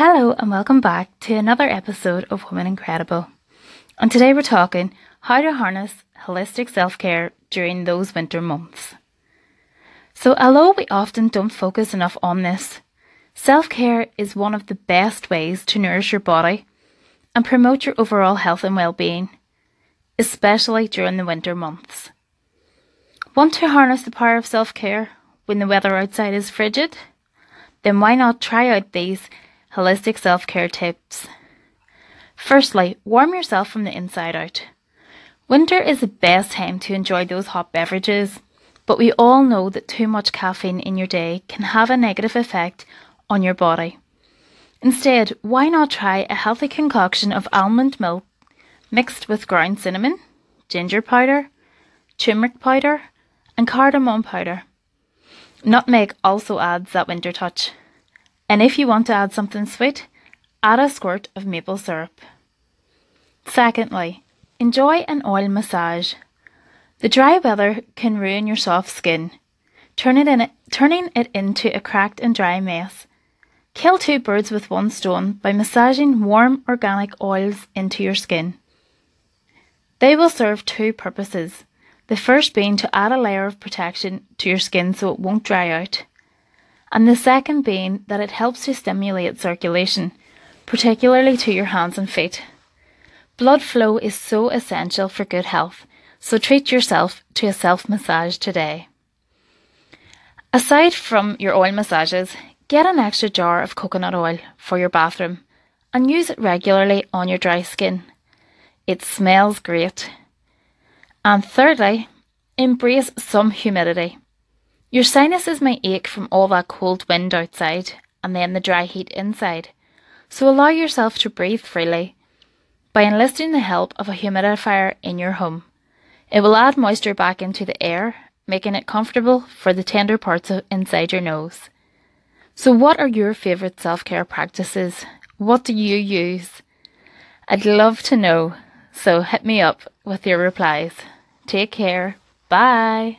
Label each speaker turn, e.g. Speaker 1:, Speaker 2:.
Speaker 1: Hello, and welcome back to another episode of Women Incredible. And today we're talking how to harness holistic self care during those winter months. So, although we often don't focus enough on this, self care is one of the best ways to nourish your body and promote your overall health and well being, especially during the winter months. Want to harness the power of self care when the weather outside is frigid? Then why not try out these holistic self care tips? Firstly, warm yourself from the inside out. Winter is the best time to enjoy those hot beverages, but we all know that too much caffeine in your day can have a negative effect on your body. Instead, why not try a healthy concoction of almond milk mixed with ground cinnamon, ginger powder, turmeric powder, and cardamom powder. Nutmeg also adds that winter touch. And if you want to add something sweet, add a squirt of maple syrup. Secondly, enjoy an oil massage. The dry weather can ruin your soft skin, turn it in, turning it into a cracked and dry mess. Kill two birds with one stone by massaging warm organic oils into your skin. They will serve two purposes. The first being to add a layer of protection to your skin so it won't dry out. And the second being that it helps to stimulate circulation, particularly to your hands and feet. Blood flow is so essential for good health, so treat yourself to a self massage today. Aside from your oil massages, get an extra jar of coconut oil for your bathroom and use it regularly on your dry skin. It smells great and thirdly, embrace some humidity. Your sinuses may ache from all that cold wind outside and then the dry heat inside, so allow yourself to breathe freely by enlisting the help of a humidifier in your home. It will add moisture back into the air, making it comfortable for the tender parts of inside your nose. So, what are your favourite self care practices? What do you use? I'd love to know, so hit me up with your replies. Take care. Bye.